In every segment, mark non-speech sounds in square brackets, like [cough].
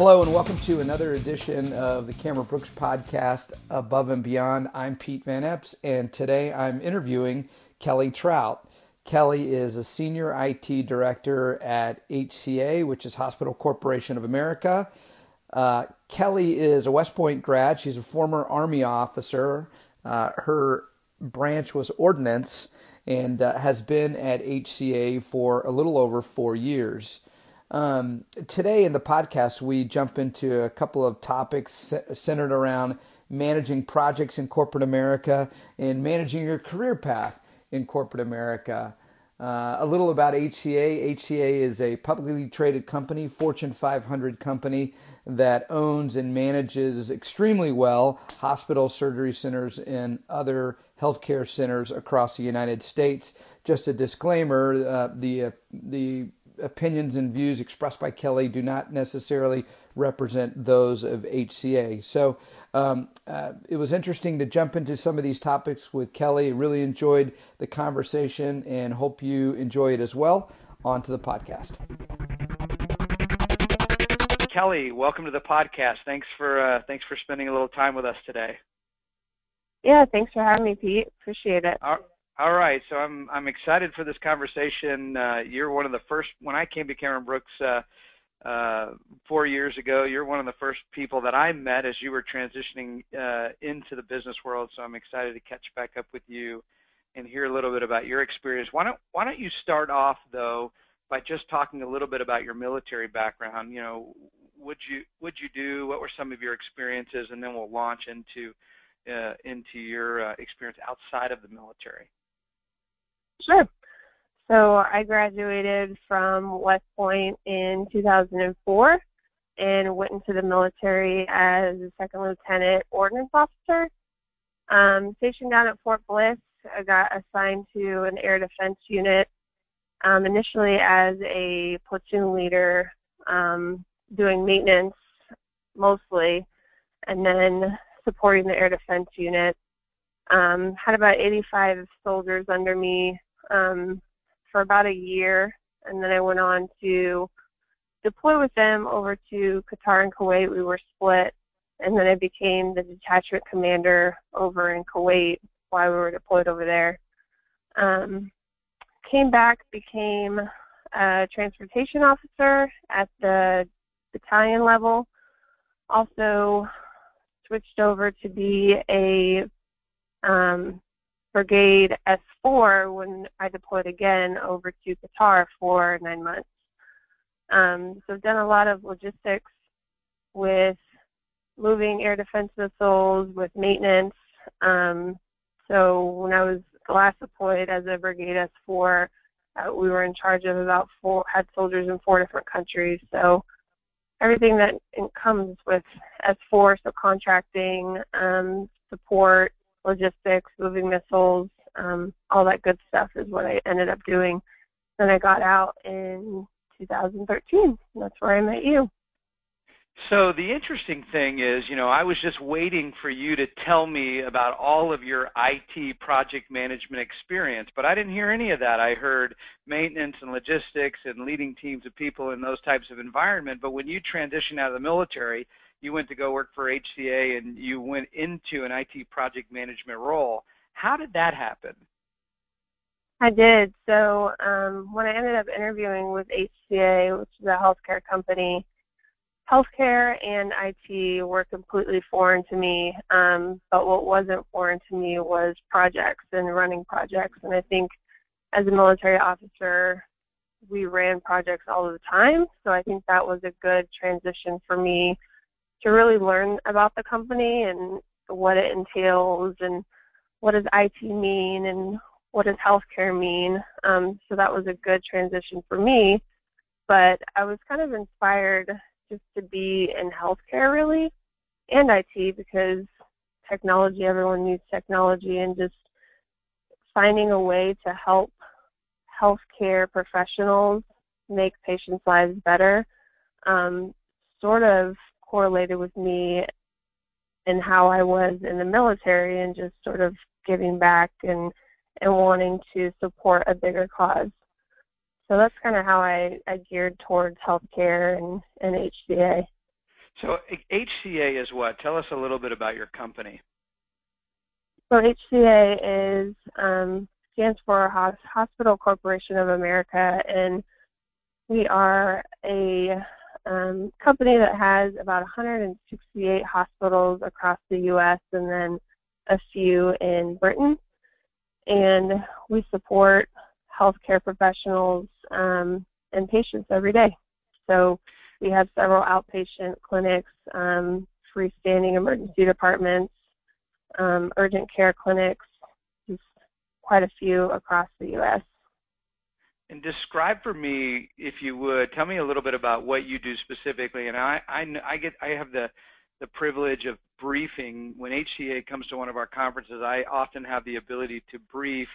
Hello, and welcome to another edition of the Cameron Brooks podcast, Above and Beyond. I'm Pete Van Epps, and today I'm interviewing Kelly Trout. Kelly is a senior IT director at HCA, which is Hospital Corporation of America. Uh, Kelly is a West Point grad. She's a former Army officer. Uh, her branch was ordnance and uh, has been at HCA for a little over four years. Um, today in the podcast, we jump into a couple of topics centered around managing projects in corporate America and managing your career path in corporate America. Uh, a little about HCA. HCA is a publicly traded company, Fortune 500 company that owns and manages extremely well hospital surgery centers, and other healthcare centers across the United States. Just a disclaimer: uh, the uh, the opinions and views expressed by Kelly do not necessarily represent those of HCA. So um, uh, it was interesting to jump into some of these topics with Kelly. Really enjoyed the conversation and hope you enjoy it as well. On to the podcast. Kelly, welcome to the podcast. Thanks for uh, thanks for spending a little time with us today. Yeah, thanks for having me, Pete. Appreciate it. All, all right, so I'm I'm excited for this conversation. Uh, you're one of the first when I came to Cameron Brooks uh, uh, four years ago. You're one of the first people that I met as you were transitioning uh, into the business world. So I'm excited to catch back up with you and hear a little bit about your experience. Why don't Why don't you start off though by just talking a little bit about your military background? You know, would you would you do? What were some of your experiences, and then we'll launch into uh, into your uh, experience outside of the military. Sure. So I graduated from West Point in 2004 and went into the military as a second lieutenant ordnance officer. Um, stationed down at Fort Bliss, I got assigned to an air defense unit um, initially as a platoon leader, um, doing maintenance mostly, and then supporting the air defense unit. Um, had about 85 soldiers under me um, for about a year, and then I went on to deploy with them over to Qatar and Kuwait. We were split, and then I became the detachment commander over in Kuwait while we were deployed over there. Um, came back, became a transportation officer at the battalion level. Also switched over to be a um, Brigade S4 when I deployed again over to Qatar for nine months. Um, so I've done a lot of logistics with moving air defense missiles, with maintenance. Um, so when I was last deployed as a Brigade S4, uh, we were in charge of about four, had soldiers in four different countries. So everything that comes with S4, so contracting, um, support, logistics, moving missiles, um, all that good stuff is what I ended up doing. Then I got out in 2013. That's where I met you. So the interesting thing is, you know, I was just waiting for you to tell me about all of your IT project management experience, but I didn't hear any of that. I heard maintenance and logistics and leading teams of people in those types of environment, but when you transitioned out of the military, you went to go work for HCA and you went into an IT project management role. How did that happen? I did. So um, when I ended up interviewing with HCA, which is a healthcare company, healthcare and IT were completely foreign to me. Um, but what wasn't foreign to me was projects and running projects. And I think as a military officer, we ran projects all the time. So I think that was a good transition for me to really learn about the company and what it entails and what does IT mean and what does healthcare mean. Um, so that was a good transition for me. But I was kind of inspired just to be in healthcare really and IT because technology, everyone needs technology and just finding a way to help healthcare professionals make patients' lives better um, sort of correlated with me and how I was in the military and just sort of giving back and and wanting to support a bigger cause. So that's kind of how I, I geared towards healthcare and, and HCA. So HCA is what? Tell us a little bit about your company. So HCA is um, stands for Hospital Corporation of America, and we are a um, company that has about 168 hospitals across the U.S. and then a few in Britain. And we support healthcare professionals um, and patients every day. So we have several outpatient clinics, um, freestanding emergency departments, um, urgent care clinics, just quite a few across the U.S. And describe for me, if you would, tell me a little bit about what you do specifically. And I, I, I get, I have the, the privilege of briefing when HCA comes to one of our conferences. I often have the ability to brief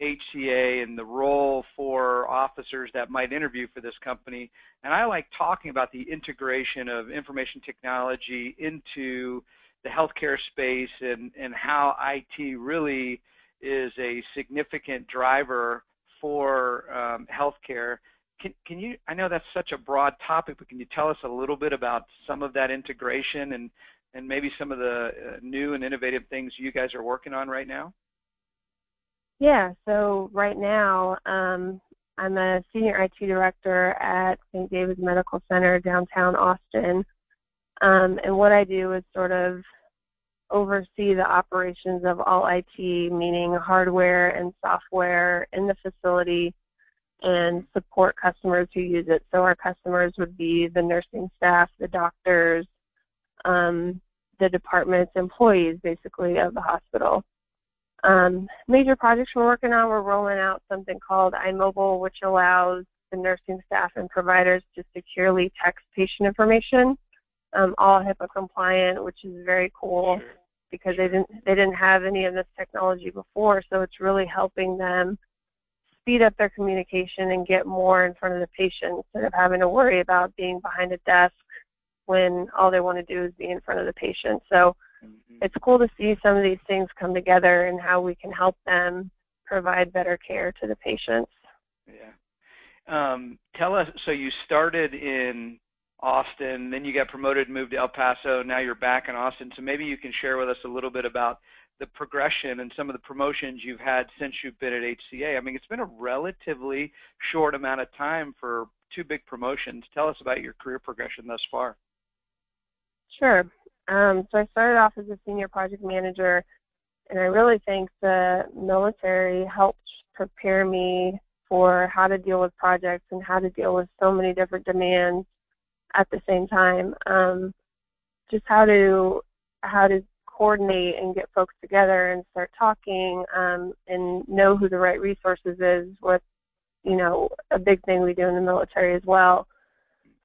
HCA and the role for officers that might interview for this company. And I like talking about the integration of information technology into the healthcare space and, and how IT really is a significant driver for um, healthcare. Can, can you? I know that's such a broad topic, but can you tell us a little bit about some of that integration and and maybe some of the uh, new and innovative things you guys are working on right now? Yeah. So right now, um, I'm a senior IT director at St. David's Medical Center downtown Austin, um, and what I do is sort of oversee the operations of all IT, meaning hardware and software in the facility, and support customers who use it. So our customers would be the nursing staff, the doctors, um, the department's employees, basically, of the hospital. Um, major projects we're working on, we're rolling out something called iMobile, which allows the nursing staff and providers to securely text patient information, um, all HIPAA compliant, which is very cool. Sure because they didn't they didn't have any of this technology before. So it's really helping them speed up their communication and get more in front of the patient instead of having to worry about being behind a desk when all they want to do is be in front of the patient. So mm-hmm. it's cool to see some of these things come together and how we can help them provide better care to the patients. Yeah. Um, tell us so you started in Austin, then you got promoted and moved to El Paso, now you're back in Austin. So maybe you can share with us a little bit about the progression and some of the promotions you've had since you've been at HCA. I mean, it's been a relatively short amount of time for two big promotions. Tell us about your career progression thus far. Sure. Um, so I started off as a senior project manager, and I really think the military helped prepare me for how to deal with projects and how to deal with so many different demands at the same time. Um, just how to how to coordinate and get folks together and start talking um, and know who the right resources is with you know a big thing we do in the military as well.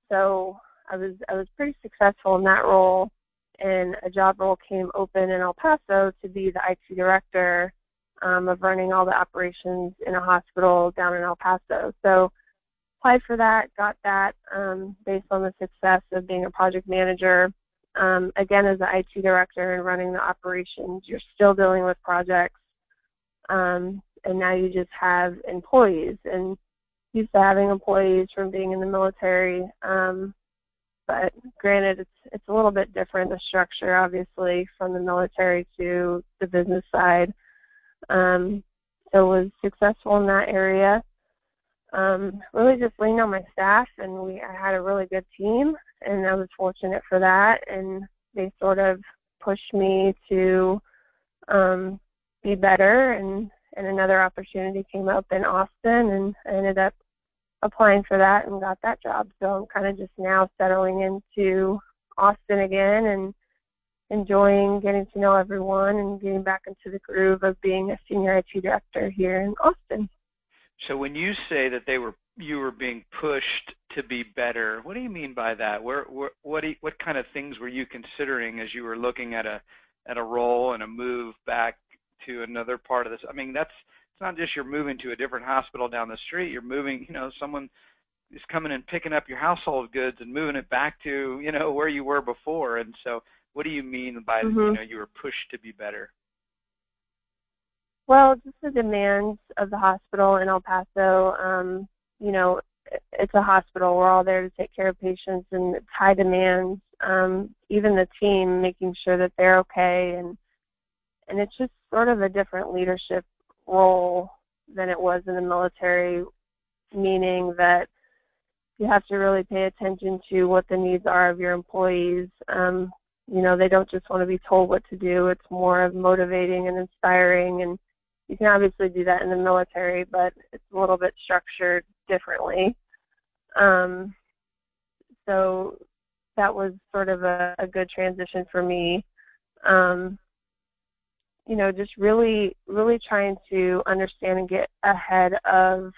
So I was I was pretty successful in that role, and a job role came open in El Paso to be the IT director um, of running all the operations in a hospital down in El Paso. So applied for that, got that um, based on the success of being a project manager. Um, again, as the IT director and running the operations, you're still dealing with projects, um, and now you just have employees. And used to having employees from being in the military, um, but granted, it's it's a little bit different the structure, obviously, from the military to the business side. Um, so was successful in that area um, really just leaned on my staff, and we I had a really good team, and I was fortunate for that. And they sort of pushed me to um, be better, and and another opportunity came up in Austin, and I ended up applying for that and got that job. So I'm kind of just now settling into Austin again and enjoying getting to know everyone and getting back into the groove of being a senior IT director here in Austin. So when you say that they were you were being pushed to be better, what do you mean by that? Where, where what you, what kind of things were you considering as you were looking at a at a role and a move back to another part of this? I mean, that's it's not just you're moving to a different hospital down the street. You're moving, you know, someone is coming and picking up your household goods and moving it back to, you know, where you were before. And so, what do you mean by mm-hmm. you know you were pushed to be better? Well, just the demands of the hospital in El Paso. Um, you know, it's a hospital. We're all there to take care of patients, and it's high demands. um, even the team, making sure that they're okay, and and it's just sort of a different leadership role than it was in the military, meaning that you have to really pay attention to what the needs are of your employees. Um, you know, they don't just want to be told what to do. It's more of motivating and inspiring and you can obviously do that in the military, but it's a little bit structured differently. Um, so that was sort of a, a good transition for me. Um, you know, just really, really trying to understand and get ahead of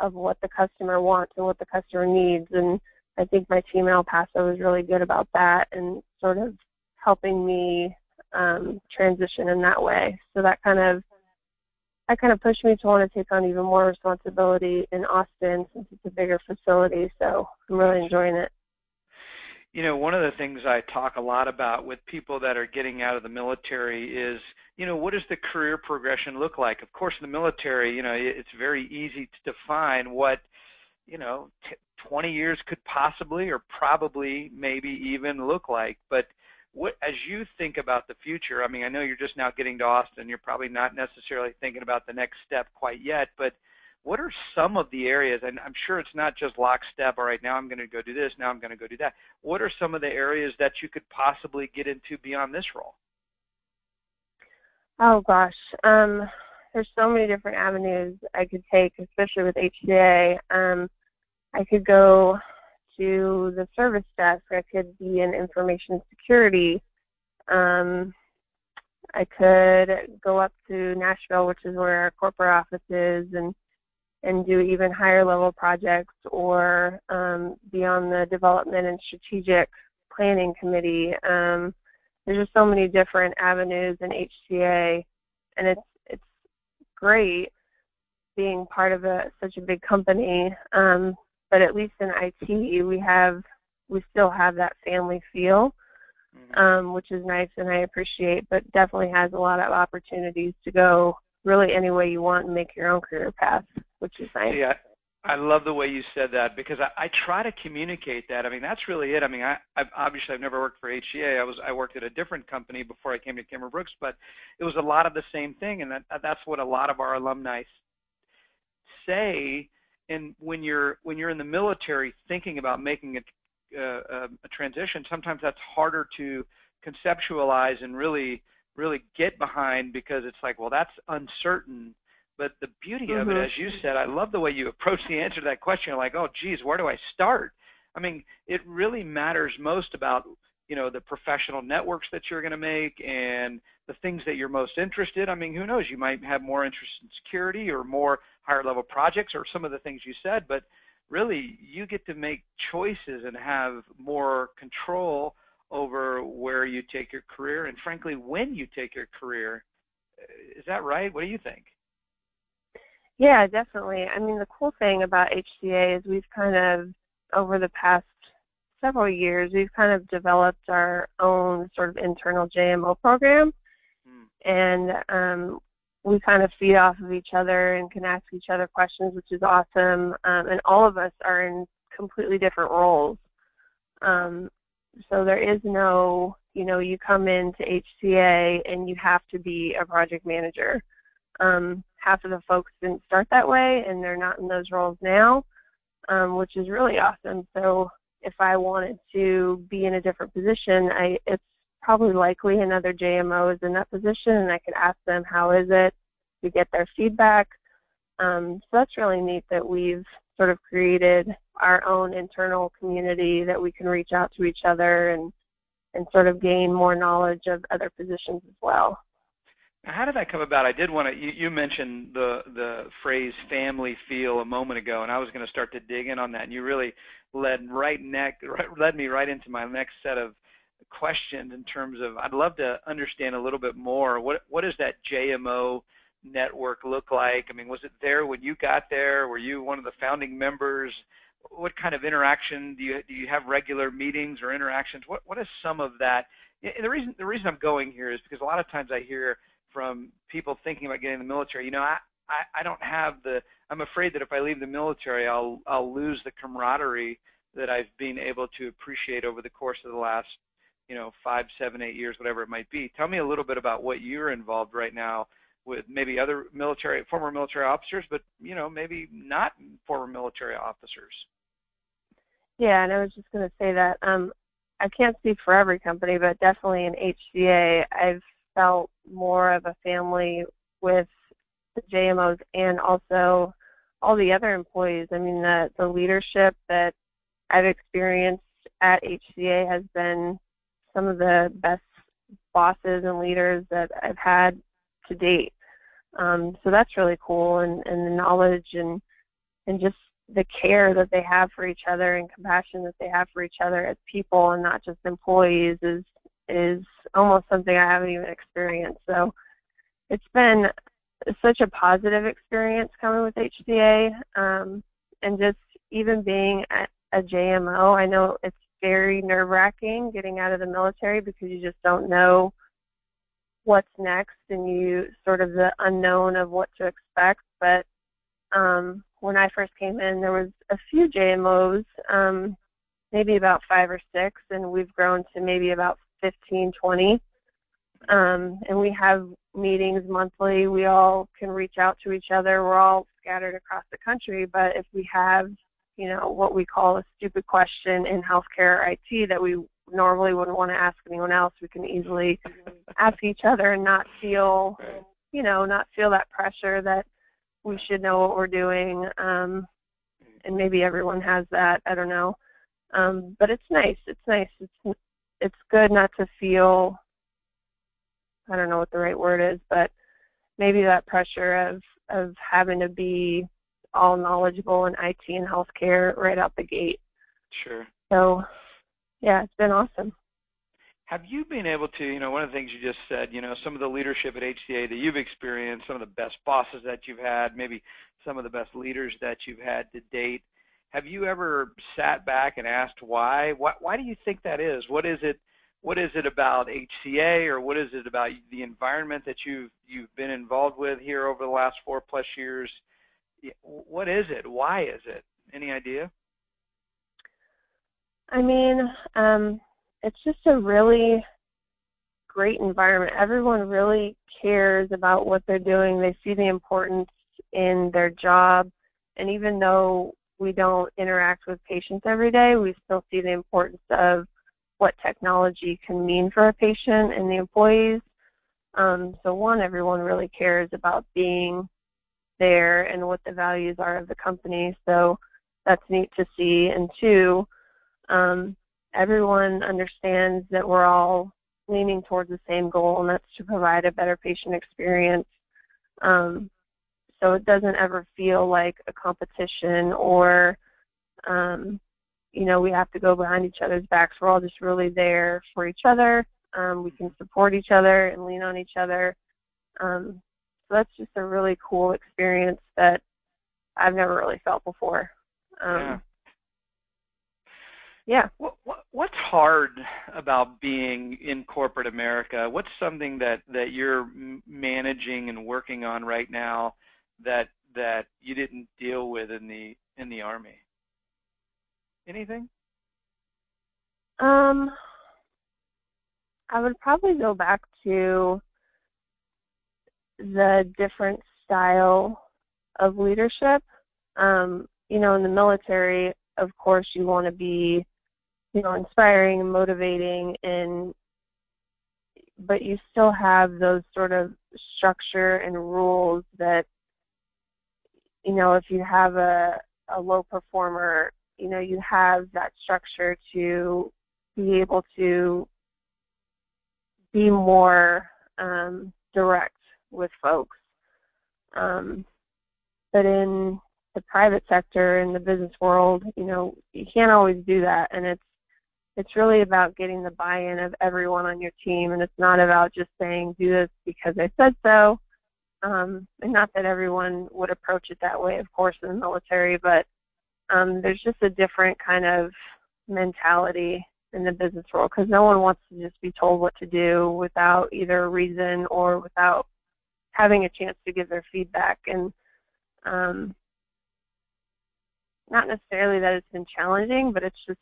of what the customer wants and what the customer needs. And I think my team in El Paso was really good about that and sort of helping me um, transition in that way. So that kind of that kind of pushed me to want to take on even more responsibility in Austin since it's a bigger facility. So I'm really enjoying it. You know, one of the things I talk a lot about with people that are getting out of the military is, you know, what does the career progression look like? Of course, in the military, you know, it's very easy to define what, you know, t- 20 years could possibly or probably maybe even look like. But what as you think about the future, I mean, I know you're just now getting to Austin, you're probably not necessarily thinking about the next step quite yet, but what are some of the areas and I'm sure it's not just lockstep, all right, now I'm going to go do this, now I'm going to go do that. What are some of the areas that you could possibly get into beyond this role? Oh gosh. Um there's so many different avenues I could take, especially with HCA. Um I could go to the service desk. I could be in information security. Um, I could go up to Nashville, which is where our corporate office is, and and do even higher level projects, or um, be on the development and strategic planning committee. Um, there's just so many different avenues in HCA, and it's it's great being part of a such a big company. Um, but at least in IT, we have we still have that family feel, mm-hmm. um, which is nice and I appreciate. But definitely has a lot of opportunities to go really any way you want and make your own career path, which is nice. Yeah. I love the way you said that because I, I try to communicate that. I mean, that's really it. I mean, I I've, obviously I've never worked for HCA. I was I worked at a different company before I came to Cameron Brooks, but it was a lot of the same thing, and that that's what a lot of our alumni say and when you're when you're in the military thinking about making a, uh, a transition, sometimes that's harder to conceptualize and really really get behind because it's like, well, that's uncertain. But the beauty mm-hmm. of it, mm-hmm. as you said, I love the way you [laughs] approach the answer to that question. You're like, oh, geez, where do I start? I mean, it really matters most about you know the professional networks that you're going to make and the things that you're most interested. I mean, who knows? You might have more interest in security or more higher level projects or some of the things you said, but really you get to make choices and have more control over where you take your career and frankly when you take your career. Is that right? What do you think? Yeah, definitely. I mean, the cool thing about HCA is we've kind of over the past several years, we've kind of developed our own sort of internal JMO program. Mm. And um, we kind of feed off of each other and can ask each other questions, which is awesome. Um, and all of us are in completely different roles. Um, so there is no, you know, you come into HCA and you have to be a project manager. Um, half of the folks didn't start that way and they're not in those roles now, um, which is really awesome. So if I wanted to be in a different position, I it's probably likely another JMO is in that position, and I could ask them how is it to get their feedback. Um, so that's really neat that we've sort of created our own internal community that we can reach out to each other and and sort of gain more knowledge of other positions as well. How did that come about? I did want to. You, you mentioned the the phrase "family feel" a moment ago, and I was going to start to dig in on that. And you really led right neck led me right into my next set of questions in terms of I'd love to understand a little bit more. What what does that JMO network look like? I mean, was it there when you got there? Were you one of the founding members? What kind of interaction do you do you have regular meetings or interactions? What what is some of that? And the reason the reason I'm going here is because a lot of times I hear from people thinking about getting in the military. You know, I, I, I don't have the. I'm afraid that if I leave the military, I'll I'll lose the camaraderie that I've been able to appreciate over the course of the last, you know, five, seven, eight years, whatever it might be. Tell me a little bit about what you're involved right now with maybe other military, former military officers, but you know, maybe not former military officers. Yeah, and I was just going to say that um, I can't speak for every company, but definitely in HCA, I've felt more of a family with the JMOs and also all the other employees. I mean, the the leadership that I've experienced at HCA has been some of the best bosses and leaders that I've had to date. Um, so that's really cool, and and the knowledge and and just the care that they have for each other and compassion that they have for each other as people and not just employees is is almost something I haven't even experienced. So it's been such a positive experience coming with HCA, um, and just even being a, a JMO. I know it's very nerve wracking getting out of the military because you just don't know what's next and you sort of the unknown of what to expect. But um, when I first came in, there was a few JMOs, um, maybe about five or six, and we've grown to maybe about 15, 20. Um, and we have meetings monthly. We all can reach out to each other. We're all scattered across the country, but if we have, you know, what we call a stupid question in healthcare IT that we normally wouldn't want to ask anyone else, we can easily ask each other and not feel, you know, not feel that pressure that we should know what we're doing. Um, and maybe everyone has that. I don't know. Um, but it's nice. It's nice. It's it's good not to feel I don't know what the right word is, but maybe that pressure of of having to be all knowledgeable in IT and healthcare right out the gate. Sure. So, yeah, it's been awesome. Have you been able to, you know, one of the things you just said, you know, some of the leadership at HCA that you've experienced, some of the best bosses that you've had, maybe some of the best leaders that you've had to date. Have you ever sat back and asked why? Why, why do you think that is? What is it what is it about HCA or what is it about the environment that you've you've been involved with here over the last four plus years? What is it? Why is it? Any idea? I mean, um, it's just a really great environment. Everyone really cares about what they're doing. They see the importance in their job, and even though we don't interact with patients every day, we still see the importance of what technology can mean for a patient and the employees. Um, so one, everyone really cares about being there and what the values are of the company. So that's neat to see. And two, um, everyone understands that we're all leaning towards the same goal, and that's to provide a better patient experience. Um, so it doesn't ever feel like a competition or um, you know, we have to go behind each other's backs. We're all just really there for each other. Um, we can support each other and lean on each other. Um, so that's just a really cool experience that I've never really felt before. Um, yeah. Yeah. What, what, what's hard about being in corporate America? What's something that that you're managing and working on right now that that you didn't deal with in the in the army? Anything? Um, I would probably go back to the different style of leadership. Um, you know, in the military, of course, you want to be, you know, inspiring and motivating, and but you still have those sort of structure and rules that, you know, if you have a a low performer you know you have that structure to be able to be more um, direct with folks. Um, but in the private sector, in the business world, you know, you can't always do that, and it's it's really about getting the buy-in of everyone on your team, and it's not about just saying do this because I said so. Um, and not that everyone would approach it that way, of course, in the military, but um, there's just a different kind of mentality in the business world because no one wants to just be told what to do without either reason or without having a chance to give their feedback and um not necessarily that it's been challenging, but it's just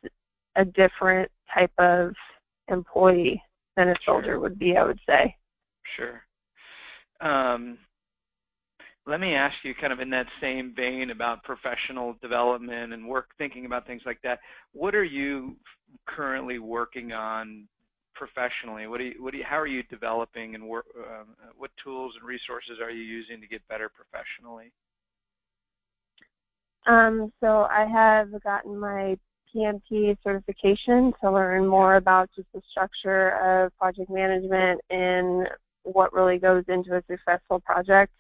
a different type of employee than a soldier sure. would be, I would say. Sure. Um, let me ask you, kind of in that same vein about professional development and work, thinking about things like that. What are you currently working on professionally? What do you, what do you, how are you developing and work, uh, what tools and resources are you using to get better professionally? Um, so I have gotten my PMP certification to learn more about just the structure of project management and what really goes into a successful project.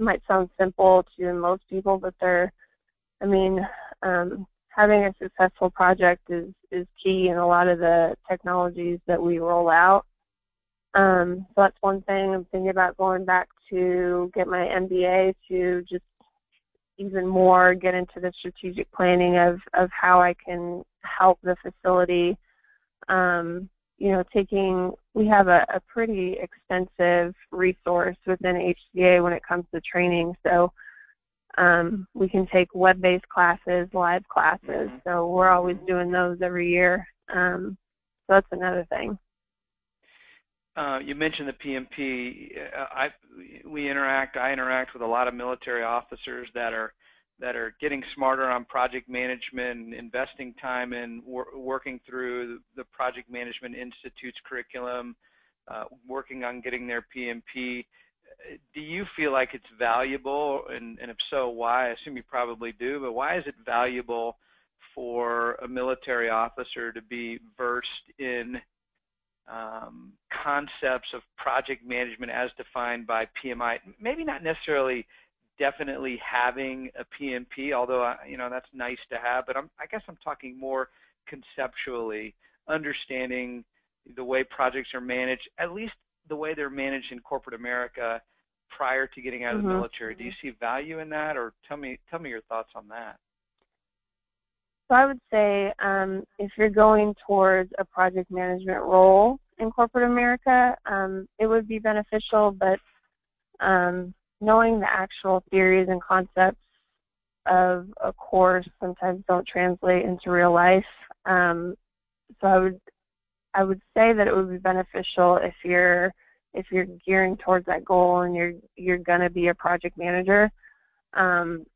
It might sound simple to most people, but they're, I mean, um, having a successful project is, is key in a lot of the technologies that we roll out. Um, so that's one thing I'm thinking about going back to get my MBA to just even more get into the strategic planning of, of how I can help the facility. Um, you know, taking, we have a, a pretty extensive resource within HCA when it comes to training. So um, we can take web-based classes, live classes. Mm-hmm. So we're always doing those every year. Um, so that's another thing. Uh, you mentioned the PMP. Uh, I, we interact. I interact with a lot of military officers that are that are getting smarter on project management, investing time in wor- working through the Project Management Institute's curriculum, uh, working on getting their PMP. Do you feel like it's valuable, and, and if so, why? I assume you probably do, but why is it valuable for a military officer to be versed in um, concepts of project management as defined by PMI. Maybe not necessarily definitely having a PMP, although I, you know that's nice to have. But I'm, I guess I'm talking more conceptually, understanding the way projects are managed, at least the way they're managed in corporate America prior to getting out of mm-hmm. the military. Do you see value in that, or tell me tell me your thoughts on that? So I would say um, if you're going towards a project management role in corporate America, um, it would be beneficial, but um, knowing the actual theories and concepts of a course sometimes don't translate into real life. Um, so I would I would say that it would be beneficial if you're if you're gearing towards that goal and you're you're gonna be a project manager. Um,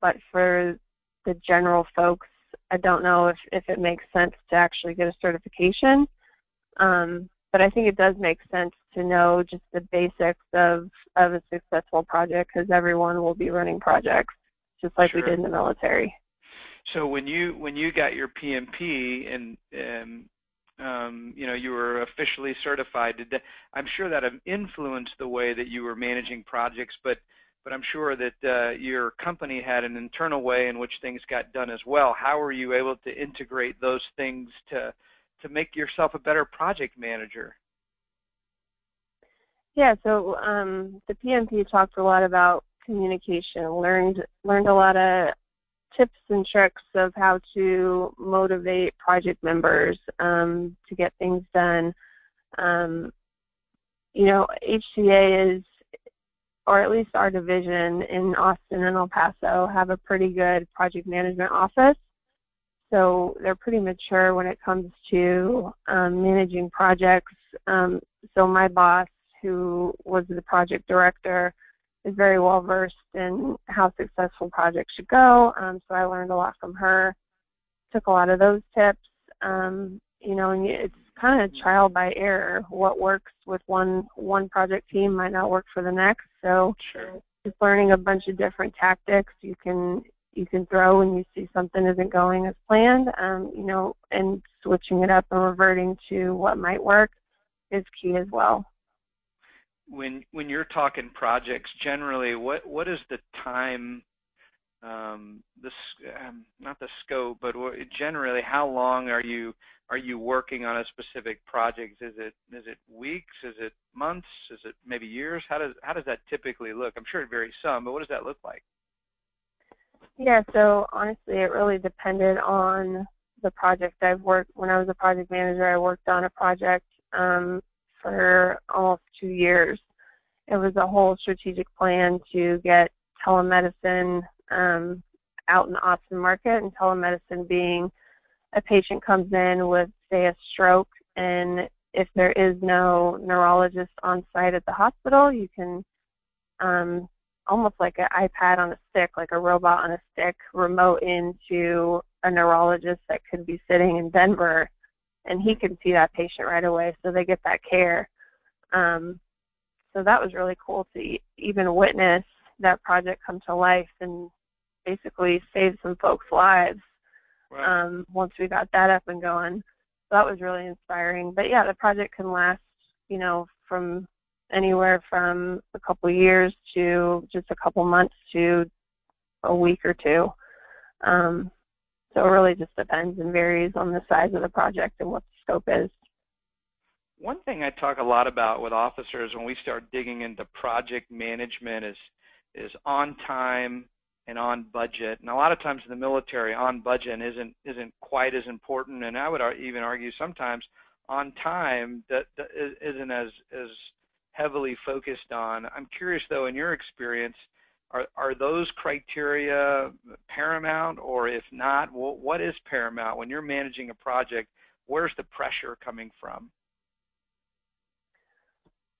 but for the general folks, I don't know if, if it makes sense to actually get a certification. Um, but I think it does make sense to know just the basics of, of a successful project because everyone will be running projects just like sure. we did in the military. So when you when you got your PMP and um, um, you know you were officially certified, did that, I'm sure that influenced the way that you were managing projects, but but I'm sure that uh, your company had an internal way in which things got done as well. How were you able to integrate those things to to make yourself a better project manager? Yeah, so um, the PMP talked a lot about communication. learned learned a lot of tips and tricks of how to motivate project members um, to get things done. Um, you know, HCA is or at least our division in Austin and El Paso, have a pretty good project management office. So they're pretty mature when it comes to um, managing projects. Um, so my boss, who was the project director, is very well versed in how successful projects should go. Um, so I learned a lot from her. Took a lot of those tips. Um, you know, and it's kind of trial by error. What works with one one project team might not work for the next. So sure. just learning a bunch of different tactics you can you can throw when you see something isn't going as planned. Um, you know, and switching it up and reverting to what might work is key as well. When when you're talking projects, generally, what is the time um, um, not the scope, but generally, how long are you are you working on a specific project? Is it is it weeks? Is it months? Is it maybe years? How does how does that typically look? I'm sure it varies some, but what does that look like? Yeah, so honestly, it really depended on the project I've worked. When I was a project manager, I worked on a project um, for almost two years. It was a whole strategic plan to get telemedicine um, out in the Austin market, and telemedicine being a patient comes in with, say, a stroke, and if there is no neurologist on site at the hospital, you can um, almost like an iPad on a stick, like a robot on a stick, remote into a neurologist that could be sitting in Denver, and he can see that patient right away, so they get that care. Um, so that was really cool to even witness that project come to life and basically save some folks' lives right. um, once we got that up and going. So that was really inspiring. But yeah, the project can last, you know, from anywhere from a couple years to just a couple months to a week or two. Um, so it really just depends and varies on the size of the project and what the scope is. One thing I talk a lot about with officers when we start digging into project management is is on time and on budget. And a lot of times in the military, on budget isn't isn't quite as important. And I would even argue sometimes on time that, that isn't as as heavily focused on. I'm curious though, in your experience, are are those criteria paramount, or if not, what is paramount when you're managing a project? Where's the pressure coming from?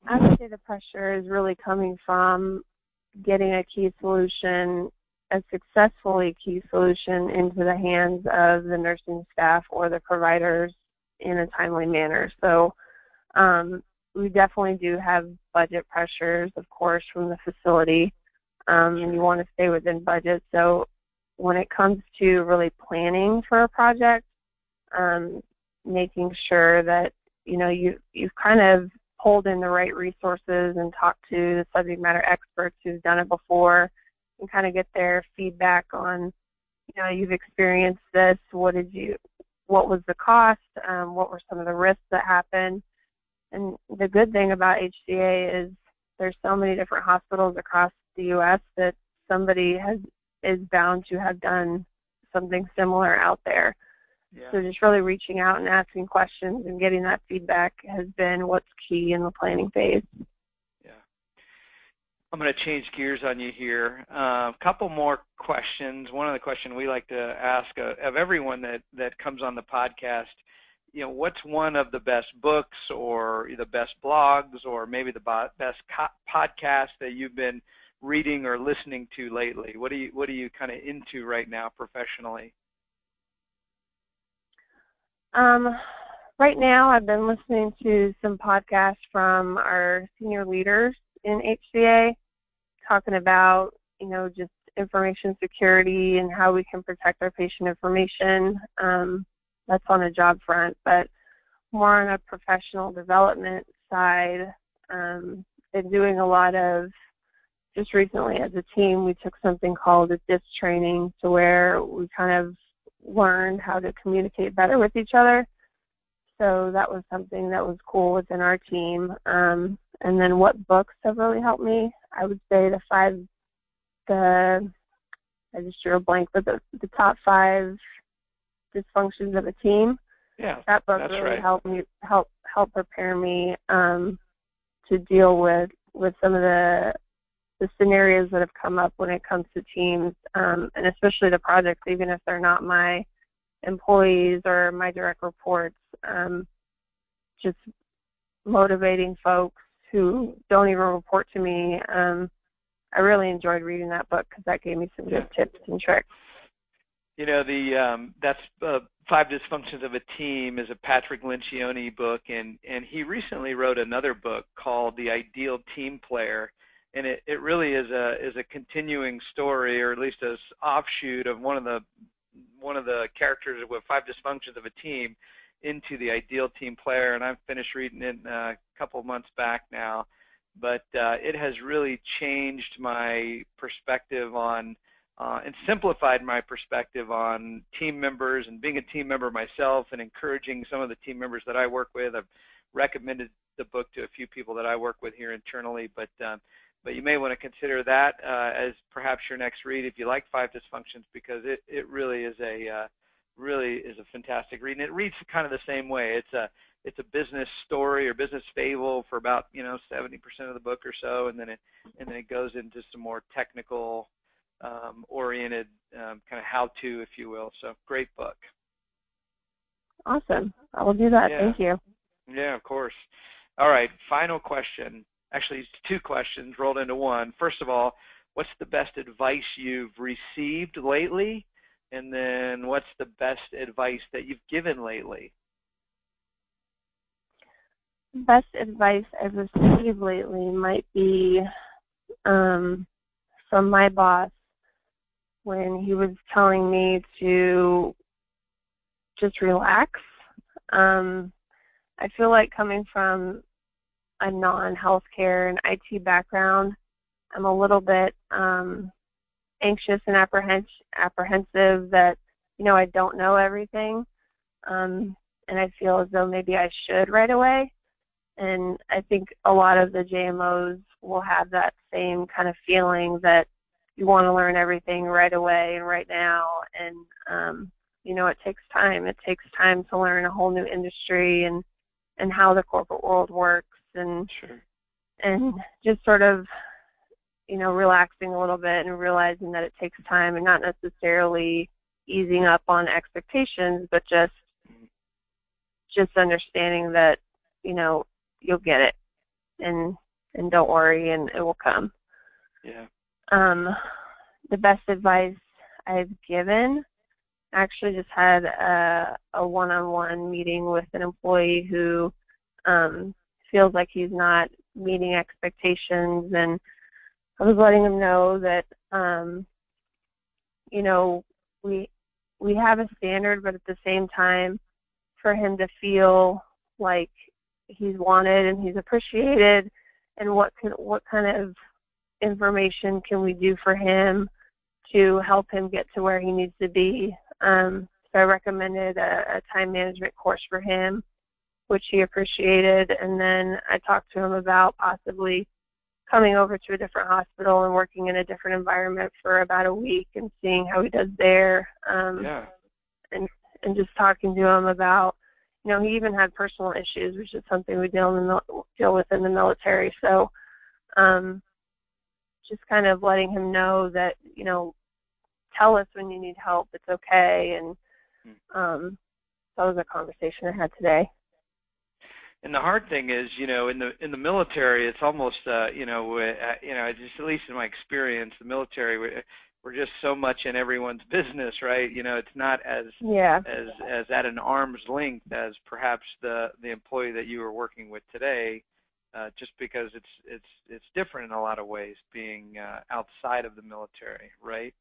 I would say the pressure is really coming from getting a key solution, a successfully key solution into the hands of the nursing staff or the providers in a timely manner. So um, we definitely do have budget pressures, of course, from the facility, um, and you want to stay within budget. So when it comes to really planning for a project, um, making sure that you know you you've kind of pulled in the right resources and talked to the subject matter experts who've done it before and kind of get their feedback on you know you've experienced this what did you what was the cost um, what were some of the risks that happened and the good thing about HCA is there's so many different hospitals across the U.S. that somebody has is bound to have done something similar out there. Yeah. So just really reaching out and asking questions and getting that feedback has been what's key in the planning phase. Yeah. I'm going to change gears on you here. A uh, couple more questions. One of the questions we like to ask uh, of everyone that, that comes on the podcast you know, what's one of the best books or the best blogs or maybe the best co- podcast that you've been reading or listening to lately? What are you What are you kind of into right now professionally? Um, right now, I've been listening to some podcasts from our senior leaders in HCA, talking about you know just information security and how we can protect our patient information. Um, that's on a job front, but more on a professional development side, um, been doing a lot of just recently as a team we took something called a DISC training to where we kind of learned how to communicate better with each other. So that was something that was cool within our team. Um, and then what books have really helped me? I would say the five the I just drew a blank, but the the top five dysfunctions of a team. Yeah, that book really right. helped me help help prepare me um, to deal with with some of the the scenarios that have come up when it comes to teams, um, and especially the projects, even if they're not my employees or my direct reports. Um, just motivating folks who don't even report to me. Um, I really enjoyed reading that book because that gave me some good tips and tricks. You know, the um, that's uh, Five Dysfunctions of a Team is a Patrick Lencioni book, and and he recently wrote another book called The Ideal Team Player, and it, it really is a is a continuing story, or at least a offshoot of one of the one of the characters with Five Dysfunctions of a Team into the Ideal Team Player, and I've finished reading it uh, a couple months back now, but uh, it has really changed my perspective on uh, and simplified my perspective on team members and being a team member myself and encouraging some of the team members that I work with. I've recommended the book to a few people that I work with here internally, but uh, but you may want to consider that uh, as perhaps your next read if you like Five Dysfunctions because it it really is a uh, really is a fantastic read and it reads kind of the same way. It's a it's a business story or business fable for about you know 70% of the book or so, and then it and then it goes into some more technical um, oriented um, kind of how to, if you will. So great book. Awesome. I will do that. Yeah. Thank you. Yeah, of course. All right, final question. Actually, two questions rolled into one. First of all, what's the best advice you've received lately? And then what's the best advice that you've given lately? Best advice I've received lately might be um, from my boss when he was telling me to just relax. Um, I feel like coming from a non-healthcare and IT background, I'm a little bit um, anxious and apprehens- apprehensive that you know I don't know everything, um, and I feel as though maybe I should right away. And I think a lot of the JMOs will have that same kind of feeling that you want to learn everything right away and right now, and um, you know it takes time. It takes time to learn a whole new industry and and how the corporate world works and sure. and just sort of you know relaxing a little bit and realizing that it takes time and not necessarily easing up on expectations but just just understanding that you know you'll get it and and don't worry and it will come yeah um the best advice i've given I actually just had a a one on one meeting with an employee who um feels like he's not meeting expectations and I was letting him know that um you know we we have a standard but at the same time for him to feel like he's wanted and he's appreciated and what can what kind of information can we do for him to help him get to where he needs to be? Um so I recommended a, a time management course for him which he appreciated. And then I talked to him about possibly coming over to a different hospital and working in a different environment for about a week and seeing how he does there. Um, yeah. And and just talking to him about, you know, he even had personal issues, which is something we deal in the, deal with in the military. So, um, just kind of letting him know that, you know, tell us when you need help. It's okay. And Hmm. um, that was a conversation I had today. And the hard thing is, you know, in the in the military, it's almost, uh, you know, uh, you know, just at least in my experience, the military, we're, we're just so much in everyone's [laughs] business, right? You know, it's not as Yeah. as as at an arm's length as perhaps the the employee that you were working with today, uh, just because it's it's it's different in a lot of ways, being uh, outside of the military, right?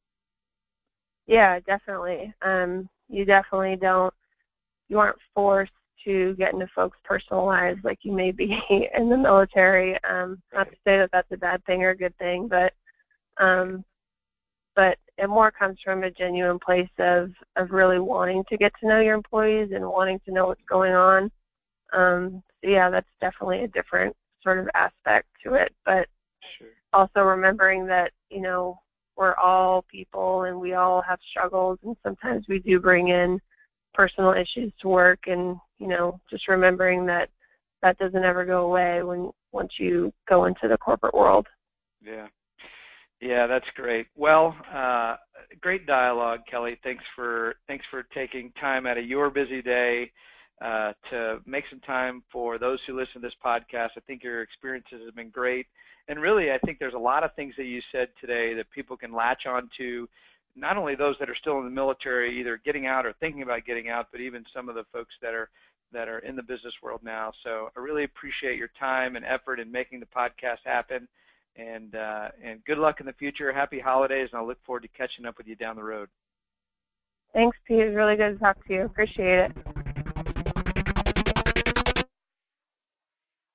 Yeah, definitely. Um, you definitely don't. You aren't forced to get into folks' personal lives like you may be [laughs] in the military. Um, not to say that that's a bad thing or a good thing, but um, but it more comes from a genuine place of of really wanting to get to know your employees and wanting to know what's going on. Um, so yeah, that's definitely a different sort of aspect to it. But Sure. also remembering that you know we're all people and we all have struggles and sometimes we do bring in personal issues to work and you know just remembering that that doesn't ever go away when once you go into the corporate world Yeah. Yeah, that's great. Well, uh, great dialogue, Kelly. Thanks for thanks for taking time out of your busy day uh, to make some time for those who listen to this podcast. I think your experiences have been great, and really, I think there's a lot of things that you said today that people can latch on to. Not only those that are still in the military, either getting out or thinking about getting out, but even some of the folks that are that are in the business world now. So I really appreciate your time and effort in making the podcast happen and uh, and good luck in the future. Happy holidays, and I look forward to catching up with you down the road. thanks pete it was really good to talk to you appreciate it